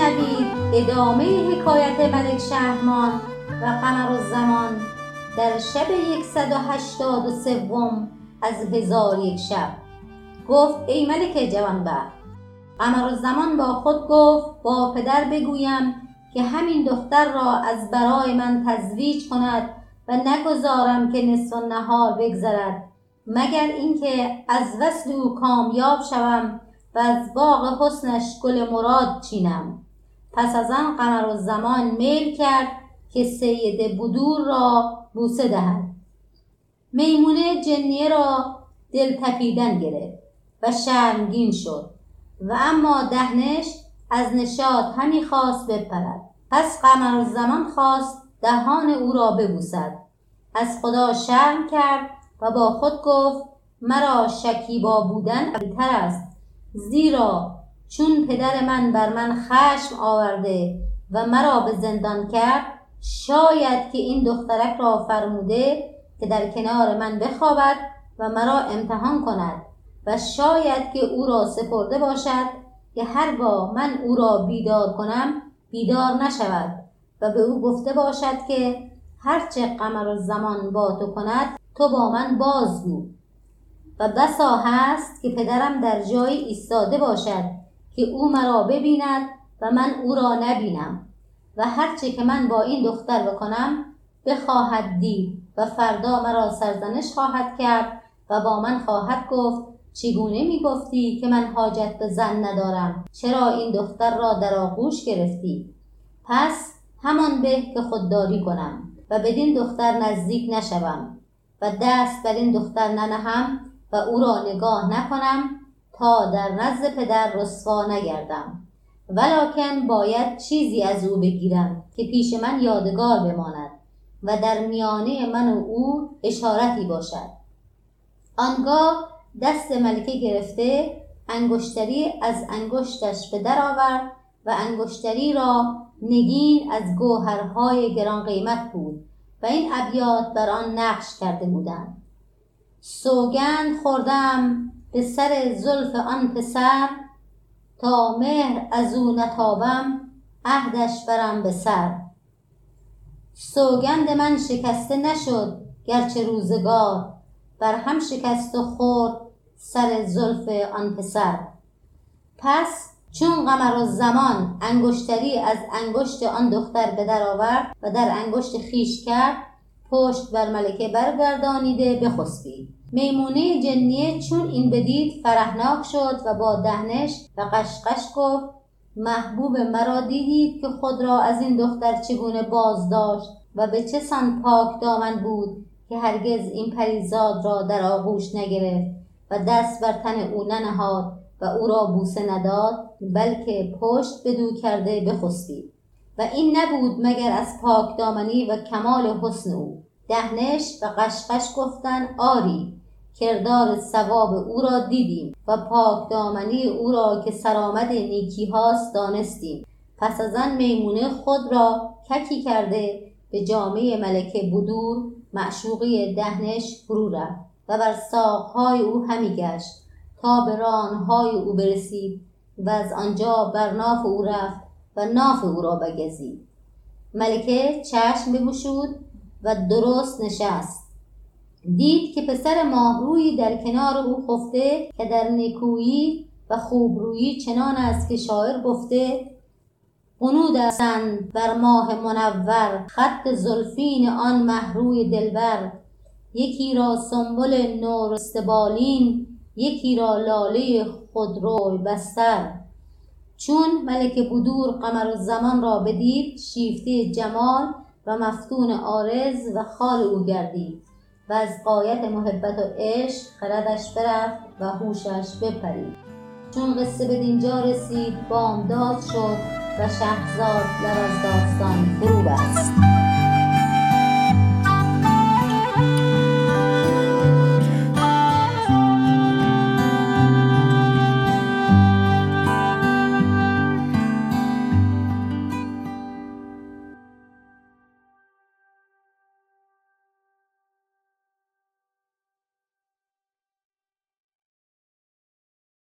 بشنوید ادامه حکایت ملک شهرمان و قمر الزمان در شب یکصد و هشتاد و سوم از هزار یک شب. گفت ای ملک جوانبخت قمر الزمان با خود گفت با پدر بگویم که همین دختر را از برای من تزویج کند و نگذارم که نصف نهار بگذرد مگر اینکه از وصل او کامیاب شوم و از باغ حسنش گل مراد چینم. پس از آن قمر زمان میل کرد که سید بدور را بوسه دهد. میمونه جنیه را دل تپیدن گرفت و شرمگین شد و اما دهنش از نشاط همی خواست بپرد. پس قمر زمان خواست دهان او را ببوسد. از خدا شرم کرد و با خود گفت مرا شکیبا بودن بهتر است زیرا چون پدر من بر من خشم آورده و مرا به زندان کرد شاید که این دخترک را فرموده که در کنار من بخوابد و مرا امتحان کند و شاید که او را سپرده باشد که هرگاه من او را بیدار کنم بیدار نشود و به او گفته باشد که هرچه قمر زمان با تو کند تو با من بازگو. و بسا هست که پدرم در جایی ایستاده باشد. که او مرا ببیند و من او را نبینم و هرچه که من با این دختر بکنم بخواهد دید و فردا مرا سرزنش خواهد کرد و با من خواهد گفت چگونه می‌گفتی که من حاجت به زن ندارم؟ چرا این دختر را در آغوش گرفتی؟ پس همان به که خودداری کنم و بدین دختر نزدیک نشوم و دست بر این دختر ننهم و او را نگاه نکنم تا در نزد پدر رسوا نگردم. ولکن باید چیزی از او بگیرم که پیش من یادگار بماند و در میانه من و او اشارتی باشد. آنگاه دست ملکه گرفته انگشتری از انگشتش به در آورد و انگشتری را نگین از گوهرهای گران قیمت بود و این ابیات بر آن نقش کرده بودند. سوگند خوردم به سر زلف آن پسر تا مهر از او نتابم عهدش برم به سر. سوگند من شکسته نشد گرچه روزگار بر هم شکست و خورد سر زلف آن پسر. پس چون قمر زمان انگشتری از انگشت آن دختر به در آورد و در انگشت خیش کرد پشت بر ملکه برگردانیده بخسبید. میمونه جنیه چون این بدید فرهناک شد و با دهنش و قشقش گفت محبوب مرا دیدید که خود را از این دختر چگونه باز داشت و به چه سان پاک دامن بود که هرگز این پریزاد را در آغوش نگرفت و دست بر تن او ننهاد و او را بوسه نداد بلکه پشت بدو کرده بخسبید و این نبود مگر از پاک دامنی و کمال حسن او. دهنش و قشقش گفتن آری. کردار ثواب او را دیدیم و پاک دامنی او را که سرآمد نیکی هاست دانستیم. پس از آن میمونه خود را ککی کرده به جامعه ملکه بدور معشوقی دهنش فرو رفت و بر ساقهای او همی گشت تا به رانهای او برسید و از آنجا بر ناف او رفت و ناف او را بگزید. ملکه چشم بگشود و درست نشست. دید که پسر ماهرویی در کنار او خفته که در نکویی و خوبرویی چنان است که شاعر گفته قنود هستند بر ماه منور خط زلفین آن مهروی دلبر. یکی را سنبل نورستبالین یکی را لاله خودروی بستر. چون ملک بدور قمر زمان را بدید شیفته جمال و مفتون آرز و خال او گردید. و از قایت محبت و عشق خردش برفت و هوشش بپرید. چون قصه به دینجا رسید بامداد شد و شهرزاد لب از داستان فرو بست.